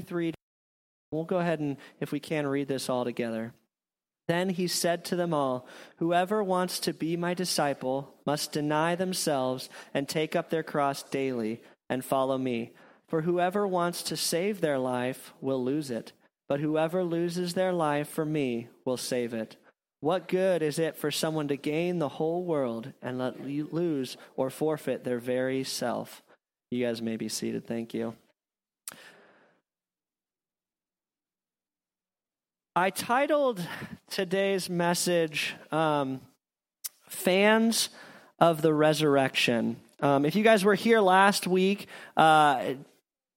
23. We'll go ahead and, if we can, read this all together. Then he said to them all, Whoever wants to be my disciple must deny themselves and take up their cross daily and follow me. For whoever wants to save their life will lose it, but whoever loses their life for me will save it. What good is it for someone to gain the whole world and let lose or forfeit their very self? You guys may be seated. Thank you. I titled today's message um, Fans of the Resurrection. Um, if you guys were here last week, uh,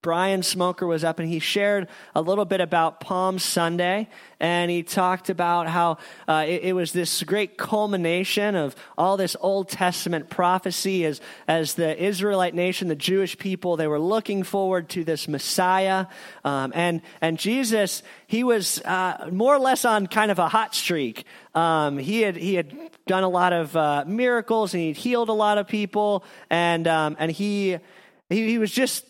Brian Smoker was up and he shared a little bit about Palm Sunday. And he talked about how uh, it, it, was this great culmination of all this Old Testament prophecy as, as the Israelite nation, the Jewish people, they were looking forward to this Messiah. Um, and, and Jesus, he was uh, more or less on kind of a hot streak. Um, he, had, he had done a lot of uh, miracles and he'd healed a lot of people. And, um, and he, he, he was just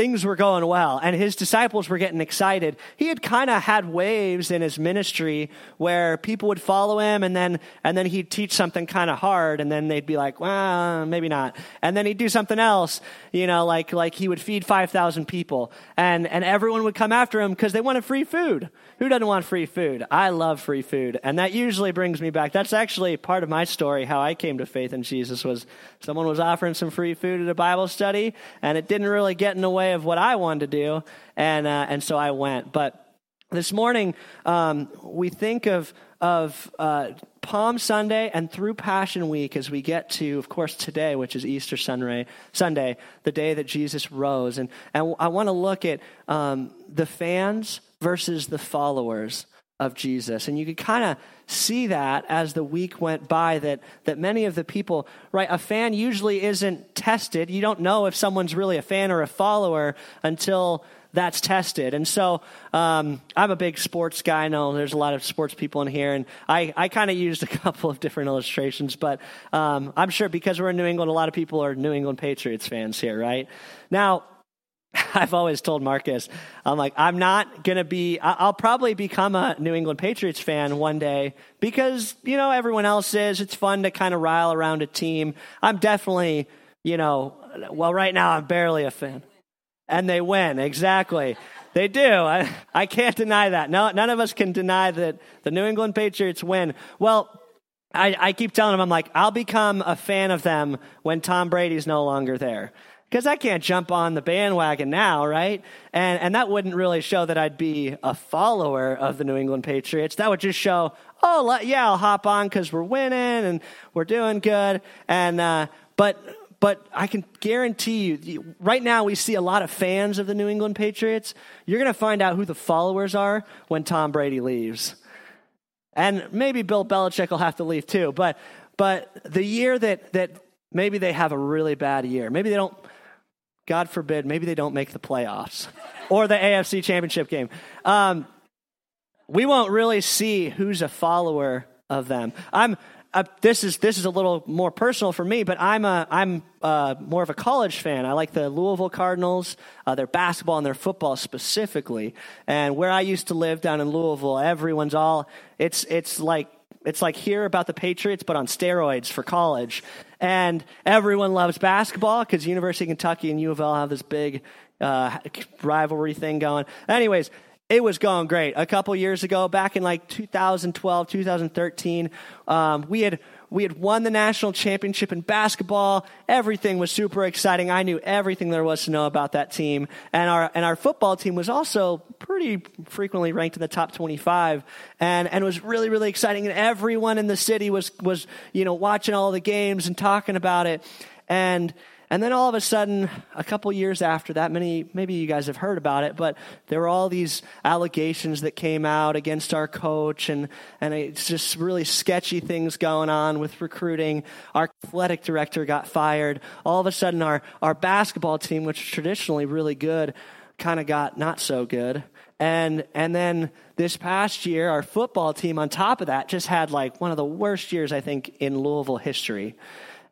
things were going well and his disciples were getting excited. He had kind of had waves in his ministry where people would follow him and then and then he'd teach something kind of hard and then they'd be like, "Well, maybe not." And then he'd do something else, you know, like like he would feed 5,000 people and and everyone would come after him because they wanted free food. Who doesn't want free food? I love free food. And that usually brings me back. That's actually part of my story how I came to faith in Jesus was someone was offering some free food at a Bible study and it didn't really get in the way of what I wanted to do. And, uh, and so I went. But this morning, um, we think of, of uh, Palm Sunday and through Passion Week as we get to, of course, today, which is Easter Sunday, Sunday the day that Jesus rose. And, and I want to look at um, the fans versus the followers of Jesus. And you could kind of see that as the week went by that, that many of the people, right, a fan usually isn't tested. You don't know if someone's really a fan or a follower until that's tested. And so um, I'm a big sports guy. I know there's a lot of sports people in here, and I, I kind of used a couple of different illustrations, but um, I'm sure because we're in New England, a lot of people are New England Patriots fans here, right? Now, I've always told Marcus, I'm like, I'm not going to be, I'll probably become a New England Patriots fan one day because, you know, everyone else is. It's fun to kind of rile around a team. I'm definitely, you know, well, right now I'm barely a fan. And they win, exactly. They do. I, I can't deny that. No, none of us can deny that the New England Patriots win. Well, I, I keep telling them, I'm like, I'll become a fan of them when Tom Brady's no longer there because I can't jump on the bandwagon now, right? And, and that wouldn't really show that I'd be a follower of the New England Patriots. That would just show, oh, yeah, I'll hop on because we're winning and we're doing good. And, uh, but, but I can guarantee you, right now we see a lot of fans of the New England Patriots. You're going to find out who the followers are when Tom Brady leaves. And maybe Bill Belichick will have to leave too. But, but the year that, that maybe they have a really bad year, maybe they don't God forbid, maybe they don't make the playoffs or the AFC championship game. Um, we won't really see who's a follower of them. I'm. Uh, this is this is a little more personal for me, but I'm a I'm uh, more of a college fan. I like the Louisville Cardinals, uh, their basketball and their football specifically. And where I used to live down in Louisville, everyone's all it's it's like it's like here about the Patriots, but on steroids for college. And everyone loves basketball because University of Kentucky and U of L have this big uh, rivalry thing going. Anyways, it was going great. A couple years ago, back in like 2012, 2013, um, we had we had won the national championship in basketball. Everything was super exciting. I knew everything there was to know about that team. And our, and our football team was also pretty frequently ranked in the top 25 and, and was really, really exciting. And everyone in the city was, was, you know, watching all the games and talking about it. And, and then all of a sudden, a couple years after that, many, maybe you guys have heard about it, but there were all these allegations that came out against our coach, and, and it's just really sketchy things going on with recruiting. Our athletic director got fired. All of a sudden, our, our basketball team, which was traditionally really good, kind of got not so good. And, and then this past year, our football team, on top of that, just had like one of the worst years, I think, in Louisville history.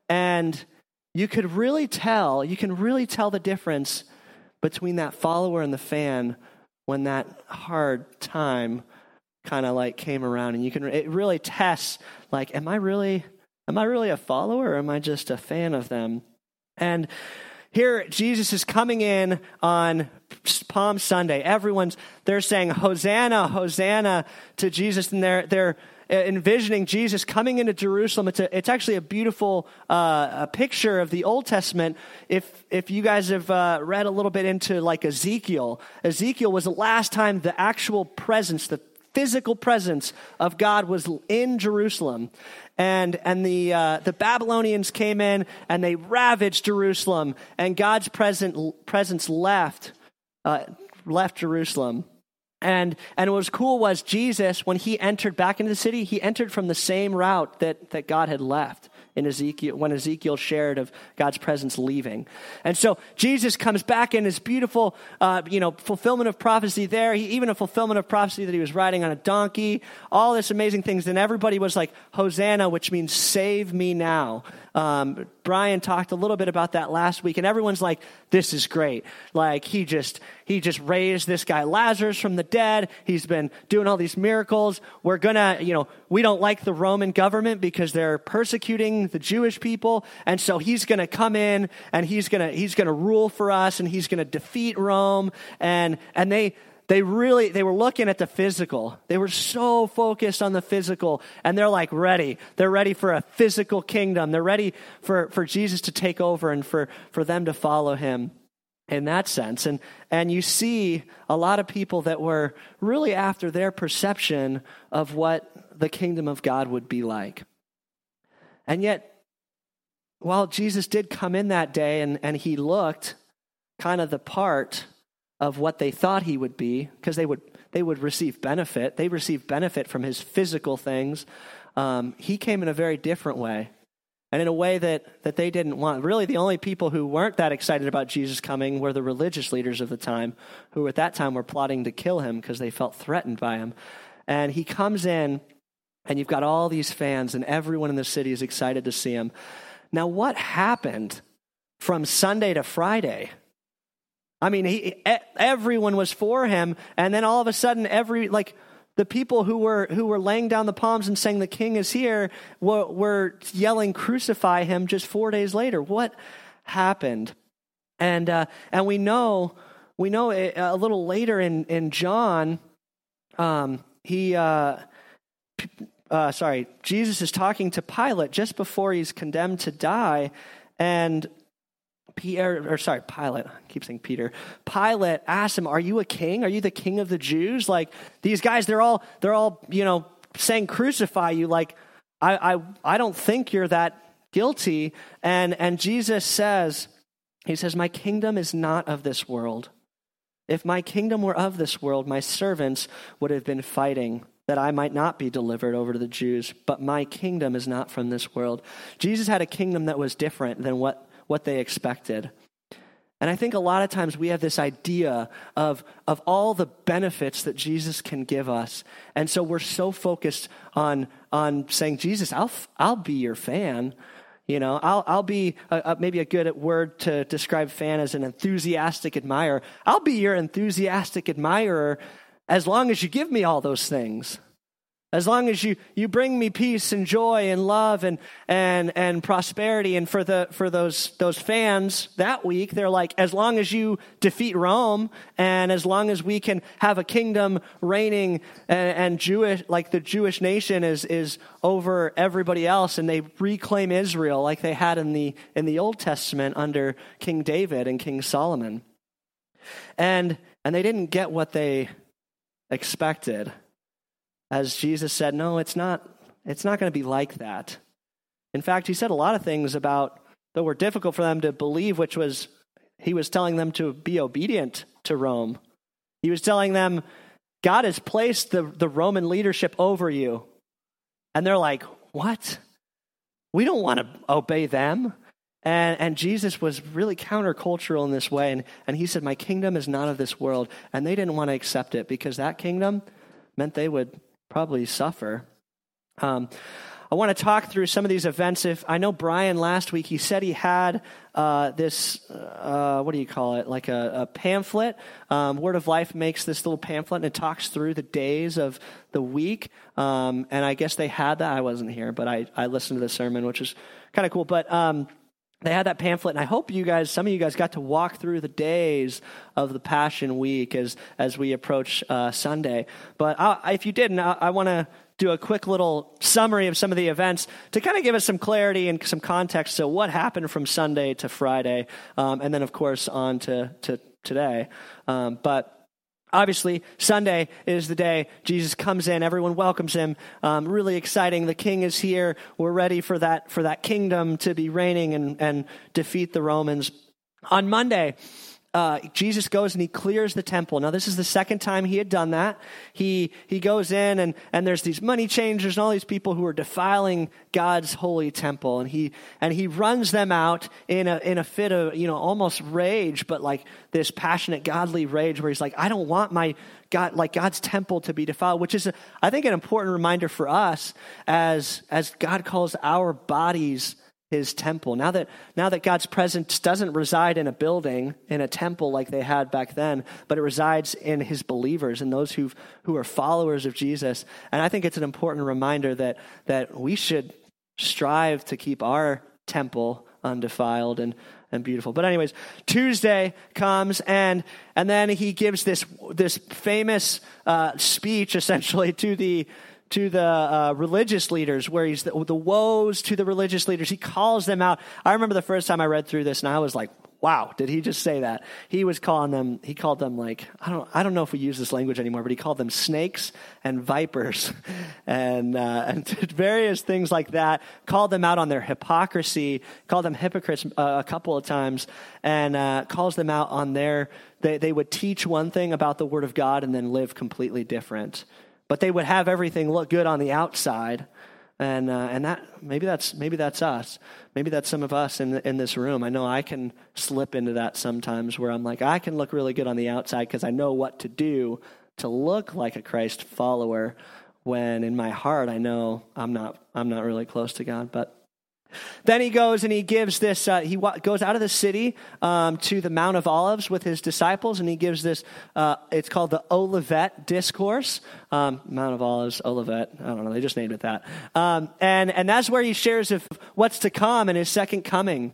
And you could really tell, you can really tell the difference between that follower and the fan when that hard time kind of like came around and you can it really tests like am i really am i really a follower or am i just a fan of them? And here jesus is coming in on palm sunday. Everyone's they're saying hosanna hosanna to jesus and they're they're envisioning Jesus coming into Jerusalem. It's, a, it's actually a beautiful uh, a picture of the Old Testament. If, if you guys have uh, read a little bit into like Ezekiel, Ezekiel was the last time the actual presence, the physical presence of God was in Jerusalem. And, and the, uh, the Babylonians came in and they ravaged Jerusalem, and God's present, presence left, uh, left Jerusalem. And, and what was cool was Jesus, when he entered back into the city, he entered from the same route that, that God had left in Ezekiel, when Ezekiel shared of God's presence leaving. And so Jesus comes back in his beautiful, uh, you know, fulfillment of prophecy there. He, even a fulfillment of prophecy that he was riding on a donkey, all this amazing things. And everybody was like, Hosanna, which means save me now. Um, Brian talked a little bit about that last week, and everyone's like, "This is great!" Like he just he just raised this guy Lazarus from the dead. He's been doing all these miracles. We're gonna, you know, we don't like the Roman government because they're persecuting the Jewish people, and so he's gonna come in and he's gonna he's gonna rule for us, and he's gonna defeat Rome, and and they they really they were looking at the physical. They were so focused on the physical and they're like ready. They're ready for a physical kingdom. They're ready for, for jesus to take over and for, for them to follow him in that sense. And and you see a lot of people that were really after their perception of what the kingdom of god would be like. And yet while jesus did come in that day and, and he looked kind of the part of what they thought he would be because they would they would receive benefit. They received benefit from his physical things. Um, he came in a very different way and in a way that, that they didn't want. Really the only people who weren't that excited about jesus coming were the religious leaders of the time who at that time were plotting to kill him because they felt threatened by him. And he comes in and you've got all these fans and everyone in the city is excited to see him. Now what happened from sunday to friday I mean, he, everyone was for him, and then all of a sudden, every like the people who were who were laying down the palms and saying the king is here were, were yelling crucify him just four days later. What happened? And uh, and we know we know a little later in in John, um, he. Uh, uh, sorry, Jesus is talking to Pilate just before he's condemned to die, and Peter, or sorry, Pilate, I keep saying Peter. Pilate asked him, Are you a king? Are you the king of the Jews? Like these guys, they're all, they're all, you know, saying crucify you. Like, I, I, I don't think you're that guilty. And, and Jesus says, He says, My kingdom is not of this world. If my kingdom were of this world, my servants would have been fighting that I might not be delivered over to the Jews, but my kingdom is not from this world. Jesus had a kingdom that was different than what what they expected. And I think a lot of times we have this idea of, of all the benefits that Jesus can give us. And so we're so focused on, on saying, Jesus, I'll, I'll be your fan. You know, I'll, I'll be a, a, maybe a good word to describe fan as an enthusiastic admirer. I'll be your enthusiastic admirer as long as you give me all those things. As long as you, you bring me peace and joy and love and, and, and prosperity. And for, the, for those, those fans that week, they're like, as long as you defeat Rome and as long as we can have a kingdom reigning and, and Jewish, like the Jewish nation is, is over everybody else and they reclaim Israel like they had in the, in the Old Testament under King David and King Solomon. And, and they didn't get what they expected as Jesus said, no, it's not, it's not going to be like that. In fact, he said a lot of things about that were difficult for them to believe, which was he was telling them to be obedient to Rome. He was telling them, God has placed the, the Roman leadership over you. And they're like, What? We don't want to obey them. And, and Jesus was really countercultural in this way. And, and he said, My kingdom is not of this world. And they didn't want to accept it because that kingdom meant they would probably suffer. Um, I want to talk through some of these events. If I know Brian last week, he said he had uh, this, uh, what do you call it, like a, a pamphlet. Um, Word of Life makes this little pamphlet and it talks through the days of the week. Um, and I guess they had that. I wasn't here, but I, I listened to the sermon, which is kind of cool. But um, they had that pamphlet, and I hope you guys, some of you guys, got to walk through the days of the Passion Week as as we approach uh, Sunday. But I, if you didn't, I, I want to do a quick little summary of some of the events to kind of give us some clarity and some context to what happened from Sunday to Friday, um, and then of course on to to today. Um, but Obviously, Sunday is the day Jesus comes in. Everyone welcomes him. Um, really exciting. The king is here. We're ready for that, for that kingdom to be reigning and, and defeat the Romans. On Monday, uh, Jesus goes and he clears the temple. Now, this is the second time he had done that. He, he goes in and, and there's these money changers and all these people who are defiling God's holy temple. And he, and he runs them out in a, in a fit of, you know, almost rage, but like this passionate, godly rage where he's like, I don't want my God, like God's temple to be defiled, which is, a, I think, an important reminder for us as, as God calls our bodies his temple. Now that, now that God's presence doesn't reside in a building, in a temple like they had back then, but it resides in his believers and those who who are followers of Jesus. And I think it's an important reminder that, that we should strive to keep our temple undefiled and, and beautiful. But anyways, Tuesday comes and and then he gives this this famous uh, speech essentially to the to the uh, religious leaders, where he's the, the woes to the religious leaders. He calls them out. I remember the first time I read through this, and I was like, wow, did he just say that? He was calling them, he called them like, I don't, I don't know if we use this language anymore, but he called them snakes and vipers and, uh, and various things like that. Called them out on their hypocrisy, called them hypocrites uh, a couple of times, and uh, calls them out on their, they, they would teach one thing about the Word of God and then live completely different but they would have everything look good on the outside. And, uh, and that, maybe that's, maybe that's us. Maybe that's some of us in, in this room. I know I can slip into that sometimes where I'm like, I can look really good on the outside because I know what to do to look like a Christ follower when in my heart I know I'm not, I'm not really close to God. But then he goes and he gives this, uh, he wa- goes out of the city um, to the Mount of Olives with his disciples, and he gives this, uh, it's called the Olivet Discourse. Um, Mount of Olives, Olivet, I don't know, they just named it that. Um, and, and that's where he shares of what's to come in his second coming.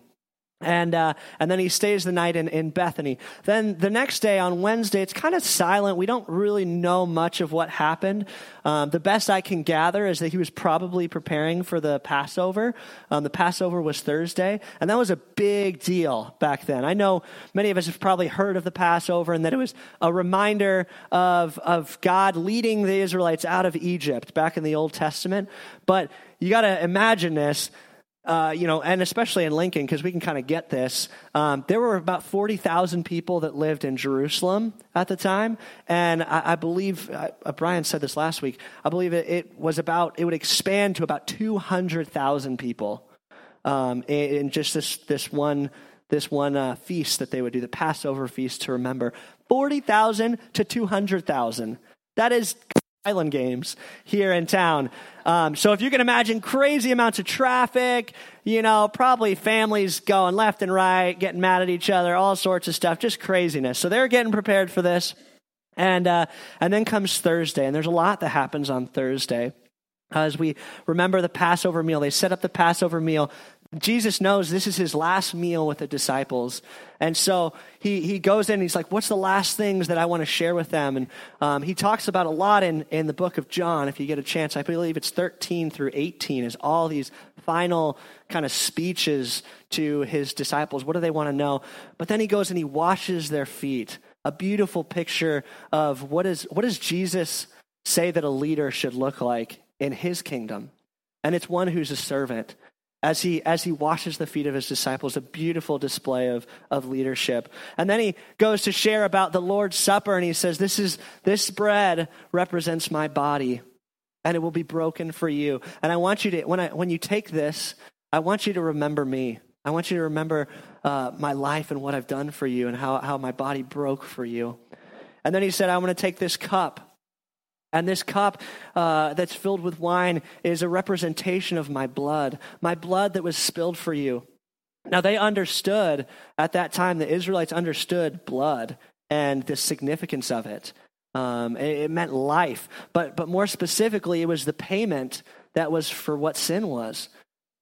And, uh, and then he stays the night in, in Bethany. Then the next day on Wednesday, it's kind of silent. We don't really know much of what happened. Um, the best I can gather is that he was probably preparing for the Passover. Um, the Passover was Thursday, and that was a big deal back then. I know many of us have probably heard of the Passover and that it was a reminder of, of God leading the Israelites out of Egypt back in the Old Testament. But you got to imagine this uh, you know, and especially in Lincoln, because we can kind of get this. Um, there were about 40,000 people that lived in Jerusalem at the time. And I, I believe, uh, Brian said this last week, I believe it, it, was about, it would expand to about 200,000 people um, in, in, just this, this one, this one uh, feast that they would do, the Passover feast to remember. 40,000 to 200,000. That is Highland Games here in town. Um, so if you can imagine crazy amounts of traffic, you know, probably families going left and right, getting mad at each other, all sorts of stuff, just craziness. So they're getting prepared for this. And, uh, and then comes Thursday, and there's a lot that happens on Thursday. As we remember the Passover meal, they set up the Passover meal. Jesus knows this is his last meal with the disciples. And so he, he goes in he's like, What's the last things that I want to share with them? And um, he talks about a lot in, in the book of John, if you get a chance. I believe it's 13 through 18, is all these final kind of speeches to his disciples. What do they want to know? But then he goes and he washes their feet. A beautiful picture of what, is, what does Jesus say that a leader should look like in his kingdom? And it's one who's a servant as he, as he washes the feet of his disciples, a beautiful display of, of leadership. And then he goes to share about the Lord's Supper and he says, this, is, this bread represents my body and it will be broken for you. And I want you to, when, I, when you take this, I want you to remember me. I want you to remember uh, my life and what I've done for you and how, how my body broke for you. And then he said, I want to take this cup And this cup uh, that's filled with wine is a representation of my blood, my blood that was spilled for you. Now, they understood at that time, the Israelites understood blood and the significance of it. Um, it, it meant life. But, but more specifically, it was the payment that was for what sin was.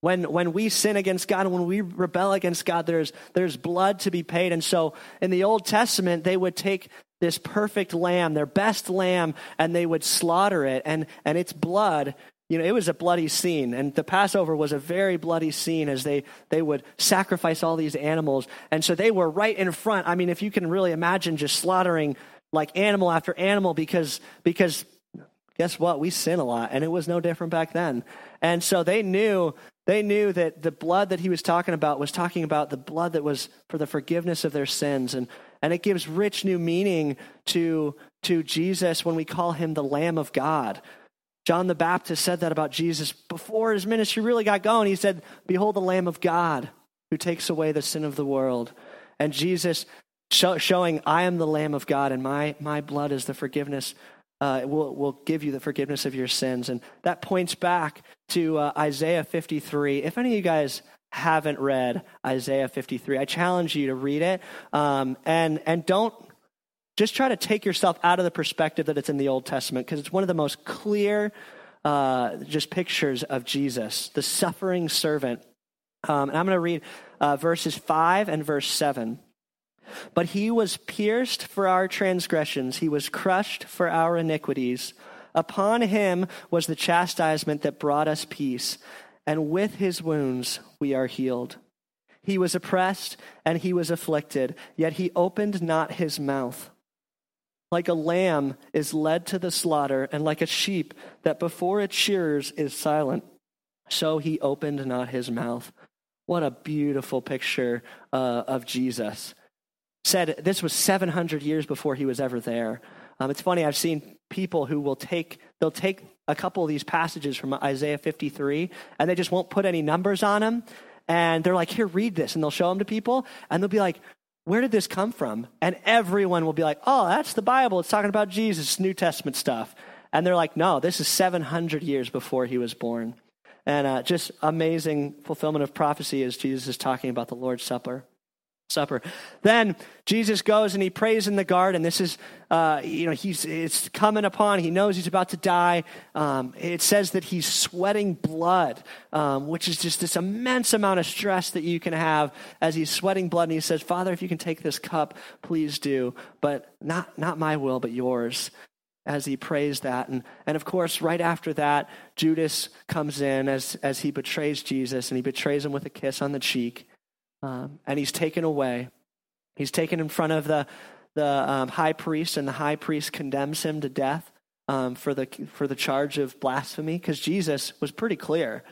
When, when we sin against God and when we rebel against God, there's, there's blood to be paid. And so in the Old Testament, they would take this perfect lamb, their best lamb, and they would slaughter it. And, and its blood, you know, it was a bloody scene. And the Passover was a very bloody scene as they, they would sacrifice all these animals. And so they were right in front. I mean, if you can really imagine just slaughtering like animal after animal because, because guess what? We sin a lot. And it was no different back then. And so they knew they knew that the blood that he was talking about was talking about the blood that was for the forgiveness of their sins. And, and it gives rich new meaning to, to Jesus when we call him the Lamb of God. John the Baptist said that about Jesus before his ministry really got going. He said, Behold the Lamb of God who takes away the sin of the world. And Jesus show, showing, I am the Lamb of God, and my, my blood is the forgiveness uh, will, will give you the forgiveness of your sins. And that points back to uh, Isaiah 53. If any of you guys haven't read Isaiah 53, I challenge you to read it. Um, and, and don't just try to take yourself out of the perspective that it's in the Old Testament, because it's one of the most clear uh, just pictures of Jesus, the suffering servant. Um, and I'm going to read uh, verses 5 and verse 7. But he was pierced for our transgressions, he was crushed for our iniquities. Upon him was the chastisement that brought us peace, and with his wounds we are healed. He was oppressed and he was afflicted, yet he opened not his mouth. Like a lamb is led to the slaughter, and like a sheep that before its shearers is silent, so he opened not his mouth. What a beautiful picture uh, of Jesus said this was 700 years before he was ever there. Um, it's funny, I've seen people who will take, they'll take a couple of these passages from Isaiah 53 and they just won't put any numbers on them. And they're like, here, read this. And they'll show them to people and they'll be like, where did this come from? And everyone will be like, oh, that's the Bible. It's talking about Jesus, New Testament stuff. And they're like, no, this is 700 years before he was born. And uh, just amazing fulfillment of prophecy as Jesus is talking about the Lord's Supper. Supper. Then Jesus goes and he prays in the garden. This is, uh, you know, he's it's coming upon. He knows he's about to die. Um, it says that he's sweating blood, um, which is just this immense amount of stress that you can have as he's sweating blood. And he says, "Father, if you can take this cup, please do, but not not my will, but yours." As he prays that, and and of course, right after that, Judas comes in as as he betrays Jesus, and he betrays him with a kiss on the cheek. Um, and he's taken away. He's taken in front of the, the um, high priest, and the high priest condemns him to death um, for, the, for the charge of blasphemy because Jesus was pretty clear.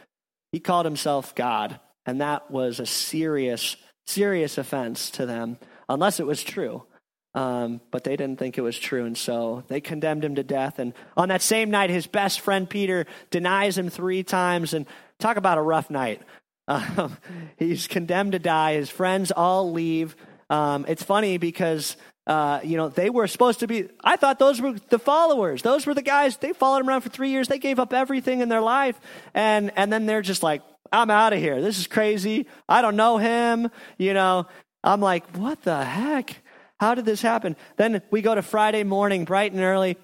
He called himself God, and that was a serious, serious offense to them, unless it was true. Um, but they didn't think it was true, and so they condemned him to death. And on that same night, his best friend Peter denies him three times. And talk about a rough night. Um, he's condemned to die. His friends all leave. Um, it's funny because uh, you know they were supposed to be. I thought those were the followers. Those were the guys. They followed him around for three years. They gave up everything in their life, and and then they're just like, I'm out of here. This is crazy. I don't know him. You know, I'm like, what the heck? How did this happen? Then we go to Friday morning, bright and early.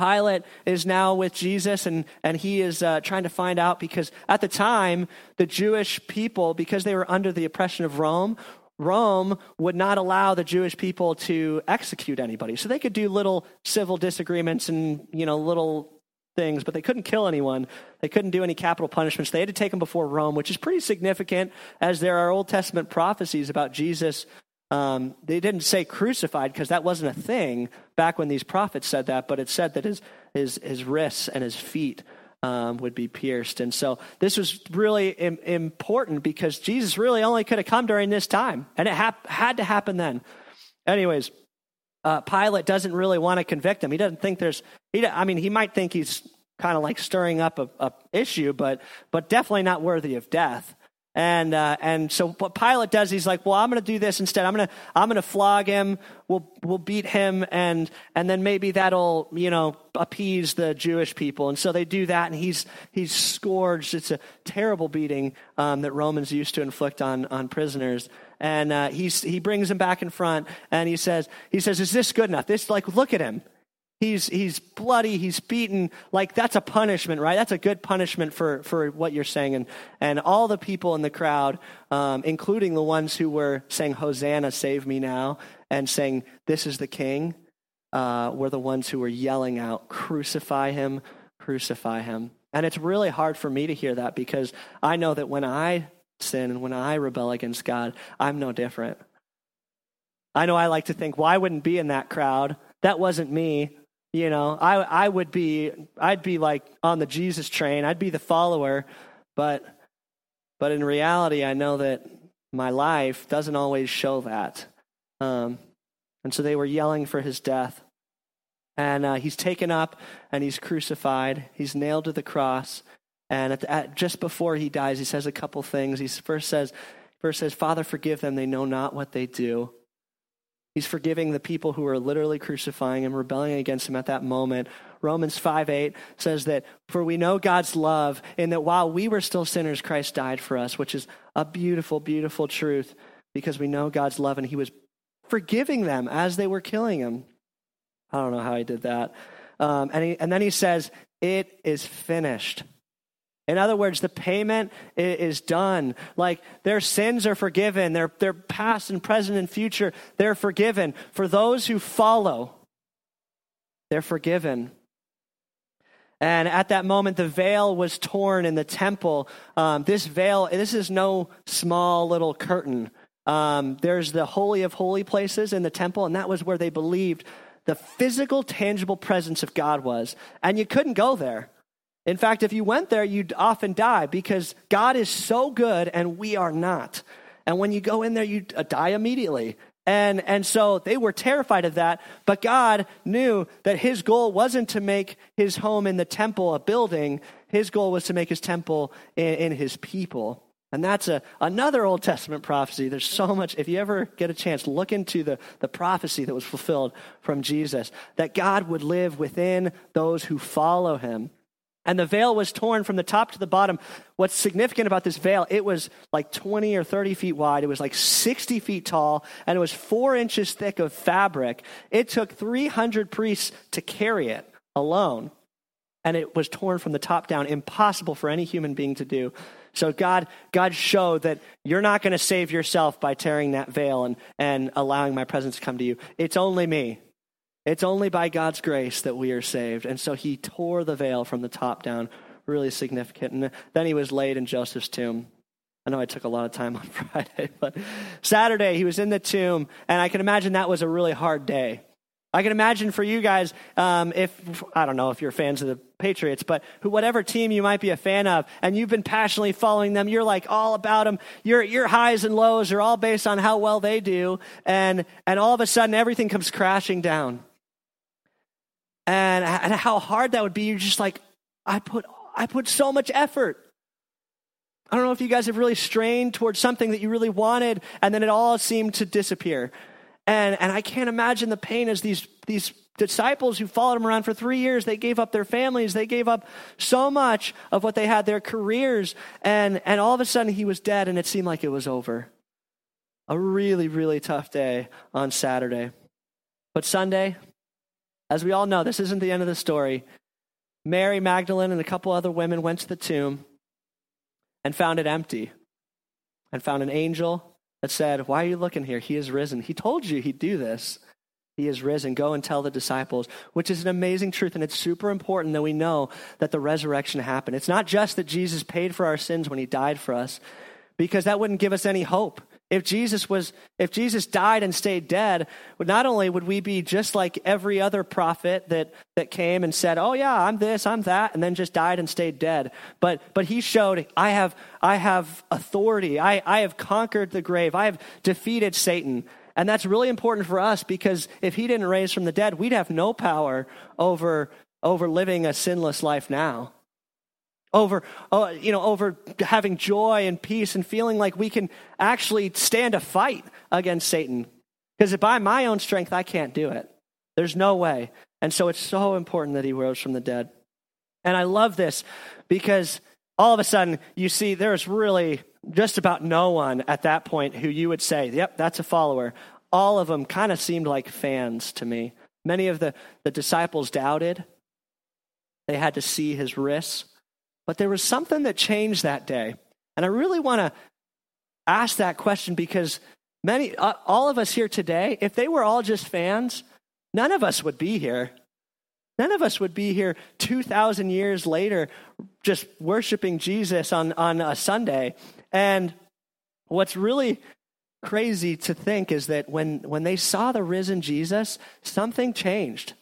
Pilate is now with Jesus and, and he is uh, trying to find out because at the time, the Jewish people, because they were under the oppression of Rome, Rome would not allow the Jewish people to execute anybody. So they could do little civil disagreements and, you know, little things, but they couldn't kill anyone. They couldn't do any capital punishments. They had to take them before Rome, which is pretty significant as there are Old Testament prophecies about Jesus um, they didn't say crucified because that wasn't a thing back when these prophets said that, but it said that his, his, his wrists and his feet um, would be pierced. And so this was really Im- important because Jesus really only could have come during this time, and it hap- had to happen then. Anyways, uh, Pilate doesn't really want to convict him. He doesn't think there's, he, I mean, he might think he's kind of like stirring up a, a issue, but, but definitely not worthy of death. And, uh, and so what Pilate does, he's like, well, I'm going to do this instead. I'm going to, I'm going to flog him. We'll, we'll beat him. And, and then maybe that'll, you know, appease the Jewish people. And so they do that. And he's, he's scourged. It's a terrible beating um, that Romans used to inflict on, on prisoners. And uh, he's, he brings him back in front and he says, he says, is this good enough? This, like, look at him. He's, he's bloody, he's beaten. Like, that's a punishment, right? That's a good punishment for, for what you're saying. And, and all the people in the crowd, um, including the ones who were saying, Hosanna, save me now, and saying, This is the king, uh, were the ones who were yelling out, Crucify him, crucify him. And it's really hard for me to hear that because I know that when I sin and when I rebel against God, I'm no different. I know I like to think, well, I wouldn't be in that crowd. That wasn't me. You know, I, I would be, I'd be like on the Jesus train. I'd be the follower. But, but in reality, I know that my life doesn't always show that. Um, and so they were yelling for his death. And uh, he's taken up and he's crucified. He's nailed to the cross. And at the, at, just before he dies, he says a couple things. He first says, first says, Father, forgive them. They know not what they do. He's forgiving the people who are literally crucifying him, rebelling against him at that moment. Romans 5 8 says that, For we know God's love, in that while we were still sinners, Christ died for us, which is a beautiful, beautiful truth because we know God's love and he was forgiving them as they were killing him. I don't know how he did that. Um, and, he, and then he says, It is finished. In other words, the payment is done. Like their sins are forgiven, their, their past and present and future, they're forgiven. For those who follow, they're forgiven. And at that moment, the veil was torn in the temple. Um, this veil, this is no small little curtain. Um, there's the Holy of Holy Places in the temple, and that was where they believed the physical, tangible presence of God was. And you couldn't go there. In fact, if you went there, you'd often die because God is so good and we are not. And when you go in there, you uh, die immediately. And, and so they were terrified of that. But God knew that his goal wasn't to make his home in the temple a building, his goal was to make his temple in, in his people. And that's a, another Old Testament prophecy. There's so much. If you ever get a chance, look into the, the prophecy that was fulfilled from Jesus that God would live within those who follow him. And the veil was torn from the top to the bottom. What's significant about this veil, it was like 20 or 30 feet wide. It was like 60 feet tall, and it was four inches thick of fabric. It took 300 priests to carry it alone. And it was torn from the top down, impossible for any human being to do. So God, God showed that you're not going to save yourself by tearing that veil and, and allowing my presence to come to you. It's only me. It's only by God's grace that we are saved. And so he tore the veil from the top down, really significant. And then he was laid in Joseph's tomb. I know I took a lot of time on Friday, but Saturday he was in the tomb, and I can imagine that was a really hard day. I can imagine for you guys, um, if I don't know if you're fans of the Patriots, but who, whatever team you might be a fan of, and you've been passionately following them, you're like all about them. Your your highs and lows are all based on how well they do, and and all of a sudden everything comes crashing down and, and how hard that would be. You're just like, I put, I put so much effort. I don't know if you guys have really strained towards something that you really wanted, and then it all seemed to disappear. And, and I can't imagine the pain as these, these disciples who followed him around for three years, they gave up their families, they gave up so much of what they had, their careers, and, and all of a sudden he was dead, and it seemed like it was over. A really, really tough day on Saturday. But Sunday, as we all know, this isn't the end of the story. Mary Magdalene and a couple other women went to the tomb and found it empty and found an angel that said, Why are you looking here? He is risen. He told you he'd do this. He is risen. Go and tell the disciples, which is an amazing truth. And it's super important that we know that the resurrection happened. It's not just that Jesus paid for our sins when he died for us, because that wouldn't give us any hope. If Jesus was, if Jesus died and stayed dead, not only would we be just like every other prophet that, that came and said, Oh yeah, I'm this, I'm that, and then just died and stayed dead. But but he showed I have I have authority. I, I have conquered the grave. I have defeated Satan. And that's really important for us because if he didn't raise from the dead, we'd have no power over over living a sinless life now. Over, uh, you know, over having joy and peace and feeling like we can actually stand a fight against Satan. Because if by my own strength, I can't do it. There's no way. And so it's so important that he rose from the dead. And I love this because all of a sudden you see there's really just about no one at that point who you would say, yep, that's a follower. All of them kind of seemed like fans to me. Many of the, the disciples doubted. They had to see his risks. But there was something that changed that day. And I really want to ask that question because many, uh, all of us here today, if they were all just fans, none of us would be here. None of us would be here 2,000 years later just worshiping Jesus on, on a Sunday. And what's really crazy to think is that when, when they saw the risen Jesus, something changed.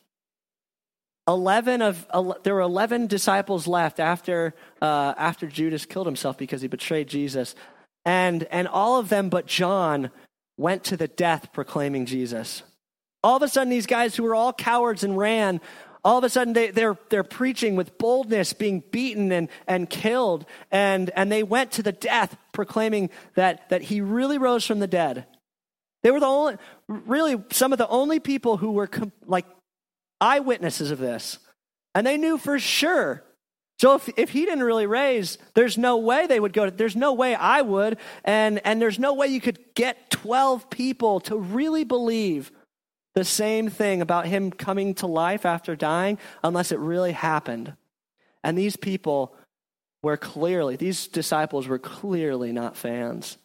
11 of there were 11 disciples left after uh, after Judas killed himself because he betrayed Jesus. And and all of them but John went to the death proclaiming Jesus. All of a sudden these guys who were all cowards and ran all of a sudden they, they're, they're preaching with boldness being beaten and, and killed. And, and they went to the death proclaiming that, that he really rose from the dead. They were the only really some of the only people who were com- like eyewitnesses of this. And they knew for sure. So if, if he didn't really raise, there's no way they would go to, there's no way I would. And, and there's no way you could get 12 people to really believe the same thing about him coming to life after dying unless it really happened. And these people were clearly, these disciples were clearly not fans.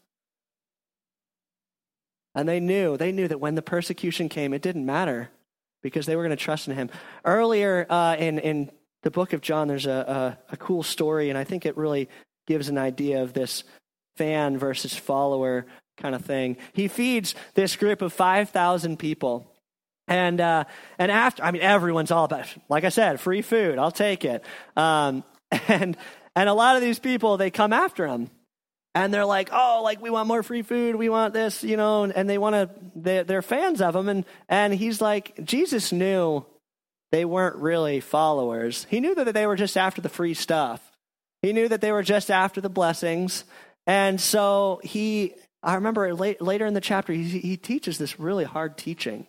And they knew, they knew that when the persecution came, it didn't matter because they were going to trust in him. Earlier uh, in, in the book of John, there's a, a, a cool story, and I think it really gives an idea of this fan versus follower kind of thing. He feeds this group of 5,000 people. And, uh, and after, I mean, everyone's all about, like I said, free food. I'll take it. Um, and, and a lot of these people, they come after him and they're like, oh, like we want more free food, we want this, you know, and, and they want to, they, they're fans of him. And, and he's like, Jesus knew they weren't really followers. He knew that they were just after the free stuff. He knew that they were just after the blessings. And so he, I remember late, later in the chapter, he, he teaches this really hard teaching.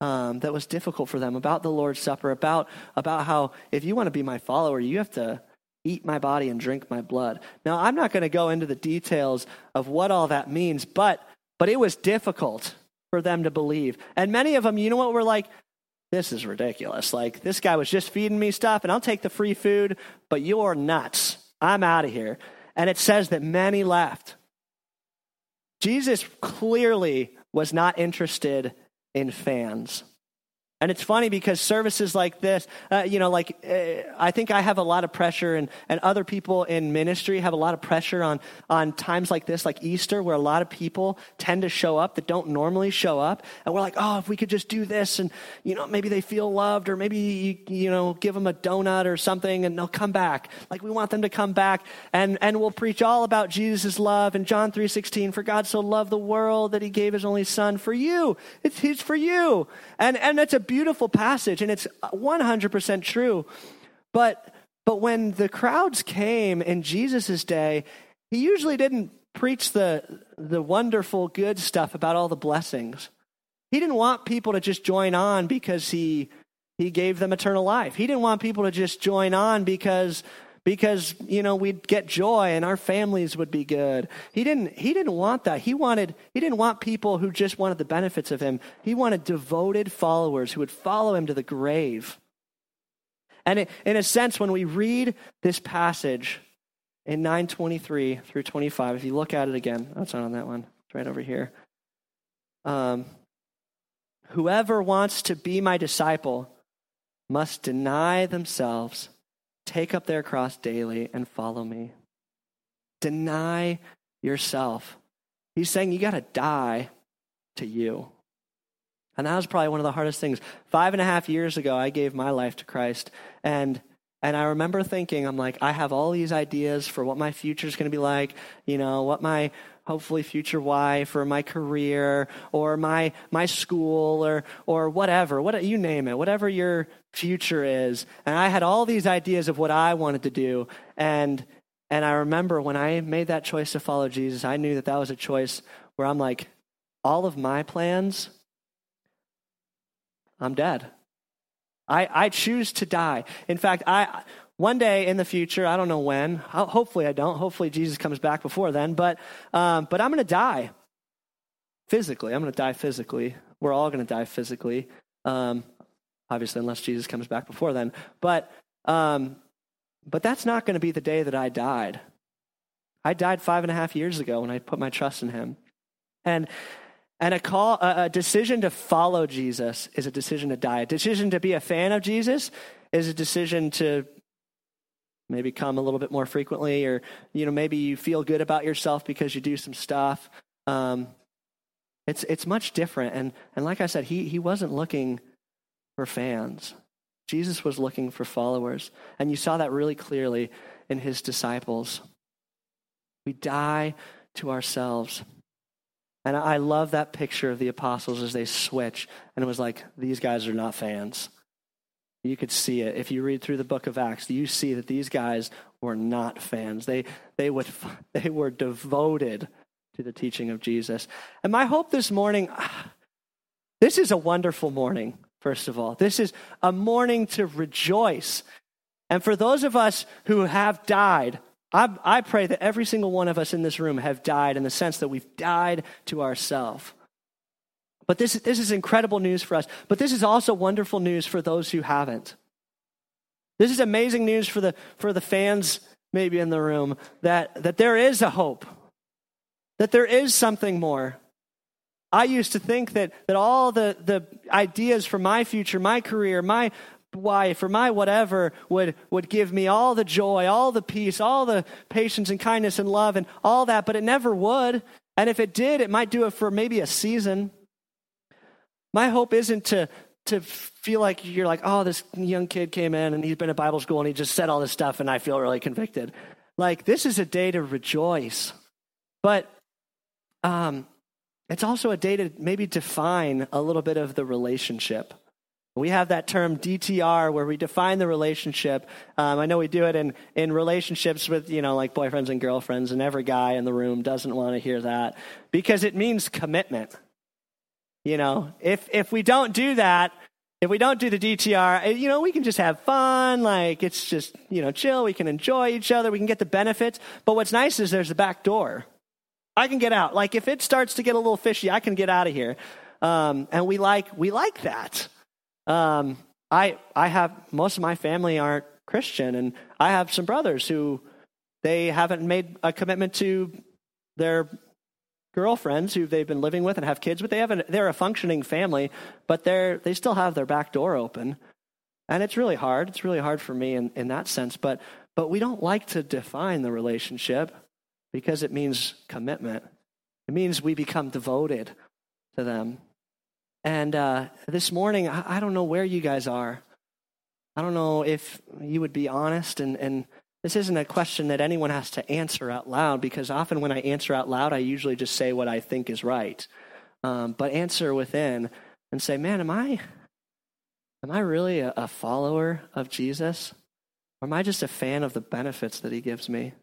Um, that was difficult for them about the Lord's Supper, about about how if you want to be my follower, you have to eat my body and drink my blood. Now, I'm not going to go into the details of what all that means, but but it was difficult for them to believe. And many of them, you know what, were like, this is ridiculous. Like, this guy was just feeding me stuff, and I'll take the free food, but you're nuts. I'm out of here. And it says that many left. Jesus clearly was not interested in fans. And it's funny because services like this, uh, you know, like uh, I think I have a lot of pressure, and, and other people in ministry have a lot of pressure on, on times like this, like Easter, where a lot of people tend to show up that don't normally show up. And we're like, oh, if we could just do this, and, you know, maybe they feel loved, or maybe, you, you know, give them a donut or something, and they'll come back. Like we want them to come back, and, and we'll preach all about Jesus' love. And John 3.16, for God so loved the world that he gave his only son for you. It's, it's for you. And, and it's a beautiful passage, and it's 100% true. But, but when the crowds came in Jesus' day, he usually didn't preach the, the wonderful, good stuff about all the blessings. He didn't want people to just join on because he, he gave them eternal life. He didn't want people to just join on because because you know we'd get joy and our families would be good. He didn't he didn't want that. He wanted he didn't want people who just wanted the benefits of him. He wanted devoted followers who would follow him to the grave. And in a sense when we read this passage in 923 through 25 if you look at it again that's not on that one. It's right over here. Um, whoever wants to be my disciple must deny themselves Take up their cross daily and follow me. Deny yourself. He's saying you got to die to you. And that was probably one of the hardest things. Five and a half years ago, I gave my life to Christ. And and I remember thinking, I'm like, I have all these ideas for what my future is going to be like, you know, what my hopefully future wife or my career or my my school or or whatever, what you name it, whatever your future is. And I had all these ideas of what I wanted to do. And, and I remember when I made that choice to follow Jesus, I knew that that was a choice where I'm like, all of my plans, I'm dead. I, I choose to die. In fact, I one day in the future, I don't know when. Hopefully, I don't. Hopefully, Jesus comes back before then. But um, but I'm going to die physically. I'm going to die physically. We're all going to die physically. Um, obviously, unless Jesus comes back before then. But um, but that's not going to be the day that I died. I died five and a half years ago when I put my trust in Him, and and a call, a, a decision to follow Jesus is a decision to die. A decision to be a fan of Jesus is a decision to maybe come a little bit more frequently, or you know maybe you feel good about yourself because you do some stuff. Um, it's it's much different, and and like I said, he he wasn't looking for fans. Jesus was looking for followers, and you saw that really clearly in his disciples. We die to ourselves. And I love that picture of the apostles as they switch. And it was like, these guys are not fans. You could see it. If you read through the book of Acts, you see that these guys were not fans. They, they, would, they were devoted to the teaching of Jesus. And my hope this morning this is a wonderful morning, first of all. This is a morning to rejoice. And for those of us who have died, I, I pray that every single one of us in this room have died in the sense that we've died to ourselves. But this, this is incredible news for us. But this is also wonderful news for those who haven't. This is amazing news for the, for the fans maybe in the room that, that there is a hope, that there is something more. I used to think that, that all the, the ideas for my future, my career, my wife or my whatever would, would give me all the joy, all the peace, all the patience and kindness and love and all that, but it never would. And if it did, it might do it for maybe a season. My hope isn't to, to feel like you're like, oh, this young kid came in and he's been at Bible school and he just said all this stuff and I feel really convicted. Like, this is a day to rejoice. But um, it's also a day to maybe define a little bit of the relationship. We have that term DTR where we define the relationship. Um, I know we do it in, in relationships with, you know, like boyfriends and girlfriends, and every guy in the room doesn't want to hear that because it means commitment. You know, if, if we don't do that, if we don't do the DTR, eh, you know, we can just have fun. Like, it's just, you know, chill. We can enjoy each other. We can get the benefits. But what's nice is there's the back door. I can get out. Like, if it starts to get a little fishy, I can get out of here. Um, and we like, we like that. Um, I I have most of my family aren't Christian, and I have some brothers who they haven't made a commitment to their girlfriends who they've been living with and have kids with. They haven't. They're a functioning family, but they're they still have their back door open, and it's really hard. It's really hard for me in, in that sense. But but we don't like to define the relationship because it means commitment. It means we become devoted to them. And uh, this morning, I, I, don't know where you guys are. I don't know if you would be honest. And, and this isn't a question that anyone has to answer out loud because often when I answer out loud, I usually just say what I think is right. Um, but answer within and say, man, am I, am I really a, a follower of Jesus? Or am I just a fan of the benefits that he gives me?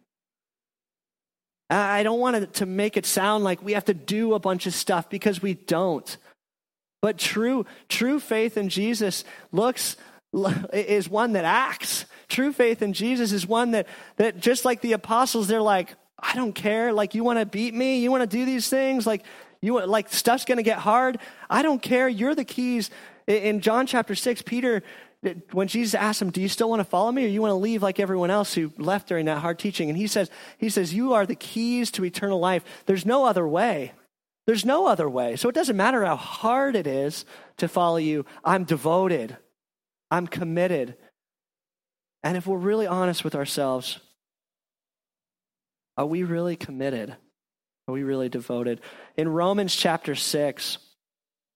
I don't want to make it sound like we have to do a bunch of stuff because we don't. But true, true faith in Jesus looks is one that acts. True faith in Jesus is one that that just like the apostles, they're like, I don't care. Like you want to beat me, you want to do these things, like you like stuff's going to get hard. I don't care. You're the keys. In John chapter six, Peter when Jesus asked him, "Do you still want to follow me, or you want to leave like everyone else who left during that hard teaching?" And he says, "He says you are the keys to eternal life. There's no other way." There's no other way. So it doesn't matter how hard it is to follow you. I'm devoted, I'm committed. And if we're really honest with ourselves, are we really committed? Are we really devoted? In Romans chapter 6,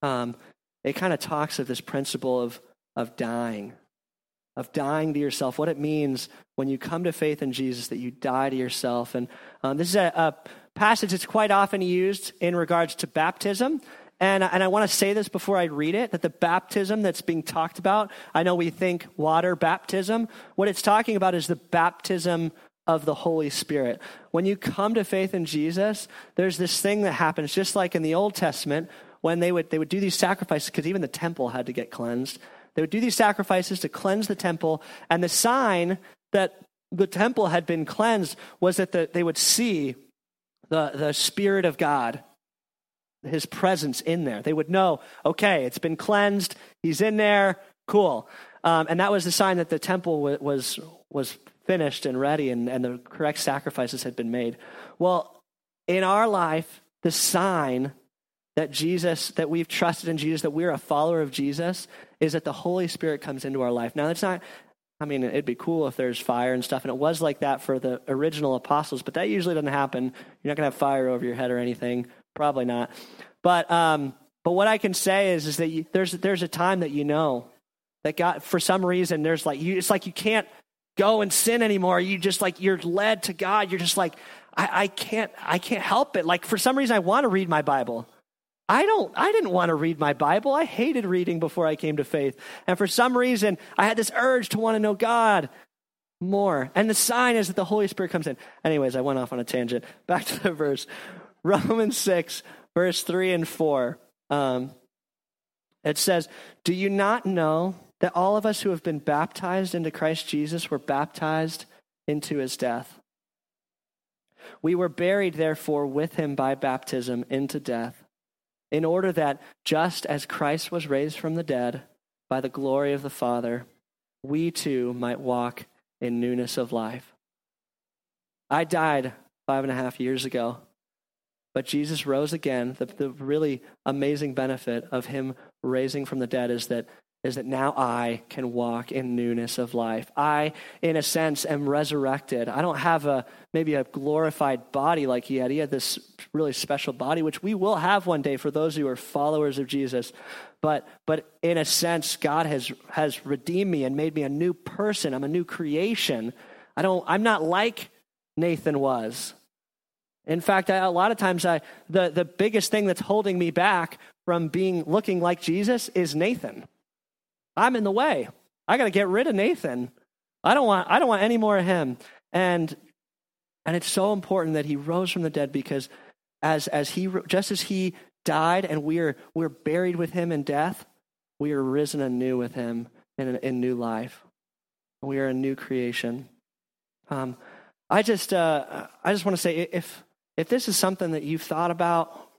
um, it kind of talks of this principle of, of dying, of dying to yourself, what it means when you come to faith in Jesus that you die to yourself. And um, this is a, a passage that's quite often used in regards to baptism. And, and I want to say this before I read it that the baptism that's being talked about, I know we think water baptism. What it's talking about is the baptism of the Holy Spirit. When you come to faith in Jesus, there's this thing that happens, just like in the Old Testament, when they would, they would do these sacrifices, because even the temple had to get cleansed. They would do these sacrifices to cleanse the temple, and the sign that the temple had been cleansed was that the, they would see the, the Spirit of God, His presence in there. They would know, okay, it's been cleansed, He's in there, cool. Um, and that was the sign that the temple was, was finished and ready and, and the correct sacrifices had been made. Well, in our life, the sign that Jesus, that we've trusted in Jesus, that we're a follower of Jesus, is that the Holy Spirit comes into our life. Now, it's not, I mean, it'd be cool if there's fire and stuff, and it was like that for the original apostles, but that usually doesn't happen. You're not going to have fire over your head or anything. Probably not. But, um, but what I can say is, is that you, there's, there's a time that you know that God, for some reason, there's like, you, it's like you can't go and sin anymore. You just like, you're led to God. You're just like, I, I can't, I can't help it. Like, for some reason, I want to read my Bible. I don't I didn't want to read my Bible. I hated reading before I came to faith. And for some reason, I had this urge to want to know God more. And the sign is that the Holy Spirit comes in. Anyways, I went off on a tangent. Back to the verse. Romans 6, verse 3 and 4. Um, it says, Do you not know that all of us who have been baptized into Christ Jesus were baptized into his death? We were buried, therefore, with him by baptism into death in order that just as Christ was raised from the dead by the glory of the Father, we too might walk in newness of life. I died five and a half years ago, but Jesus rose again. The, the really amazing benefit of him raising from the dead is that is that now I can walk in newness of life. I, in a sense, am resurrected. I don't have a maybe a glorified body like he had. He had this really special body, which we will have one day for those who are followers of Jesus. But but in a sense, God has has redeemed me and made me a new person. I'm a new creation. I don't I'm not like Nathan was. In fact, I, a lot of times I the, the biggest thing that's holding me back from being looking like Jesus is Nathan. I'm in the way. I got to get rid of Nathan. I don't want I don't want any more of him. And and it's so important that he rose from the dead because as as he just as he died and we're we're buried with him in death, we are risen anew with him in in new life. We are a new creation. Um, I just uh, I just want to say if if this is something that you've thought about,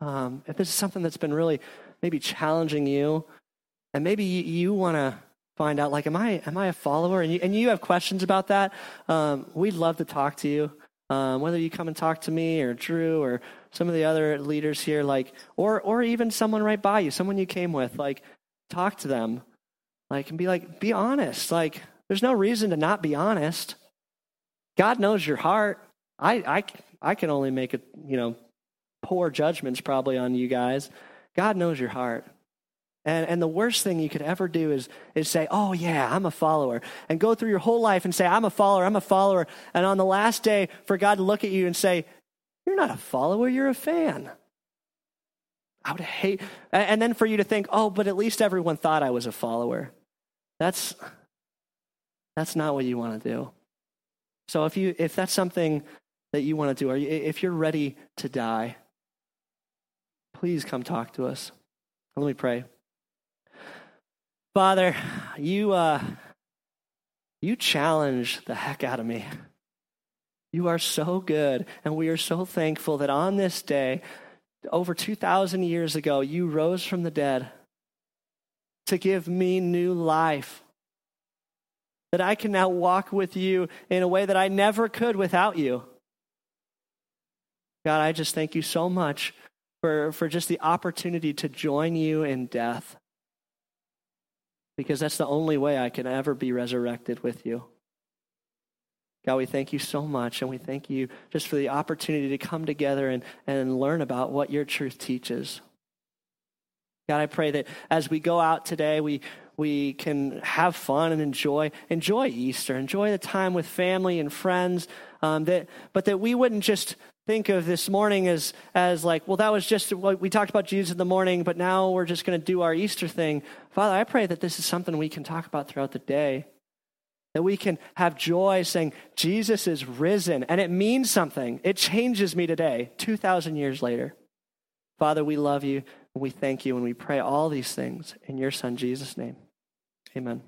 um, if this is something that's been really maybe challenging you, and maybe you, you want to find out, like, am I am I a follower? And you, and you have questions about that. Um, we'd love to talk to you. Um, whether you come and talk to me or Drew or some of the other leaders here, like, or or even someone right by you, someone you came with, like, talk to them, like, and be like, be honest. Like, there's no reason to not be honest. God knows your heart. I I I can only make it, you know, poor judgments probably on you guys. God knows your heart. And, and the worst thing you could ever do is, is say, Oh, yeah, I'm a follower. And go through your whole life and say, I'm a follower, I'm a follower. And on the last day, for God to look at you and say, You're not a follower, you're a fan. I would hate, and then for you to think, Oh, but at least everyone thought I was a follower. That's, that's not what you want to do. So if, you, if that's something that you want to do, or if you're ready to die, please come talk to us. Let me pray. Father, you, uh, you challenge the heck out of me. You are so good, and we are so thankful that on this day, over 2,000 years ago, you rose from the dead to give me new life. That I can now walk with you in a way that I never could without you. God, I just thank you so much for, for just the opportunity to join you in death because that's the only way I can ever be resurrected with you. God, we thank you so much, and we thank you just for the opportunity to come together and, and learn about what your truth teaches. God, I pray that as we go out today, we, we can have fun and enjoy enjoy Easter, enjoy the time with family and friends. Um, that, but that we wouldn't just think of this morning as, as like, well, that was just what we talked about Jesus in the morning, but now we're just going to do our Easter thing. Father, I pray that this is something we can talk about throughout the day. That we can have joy saying, Jesus is risen. And it means something. It changes me today, 2,000 years later. Father, we love you and we thank you and we pray all these things in your Son, Jesus' name. Amen.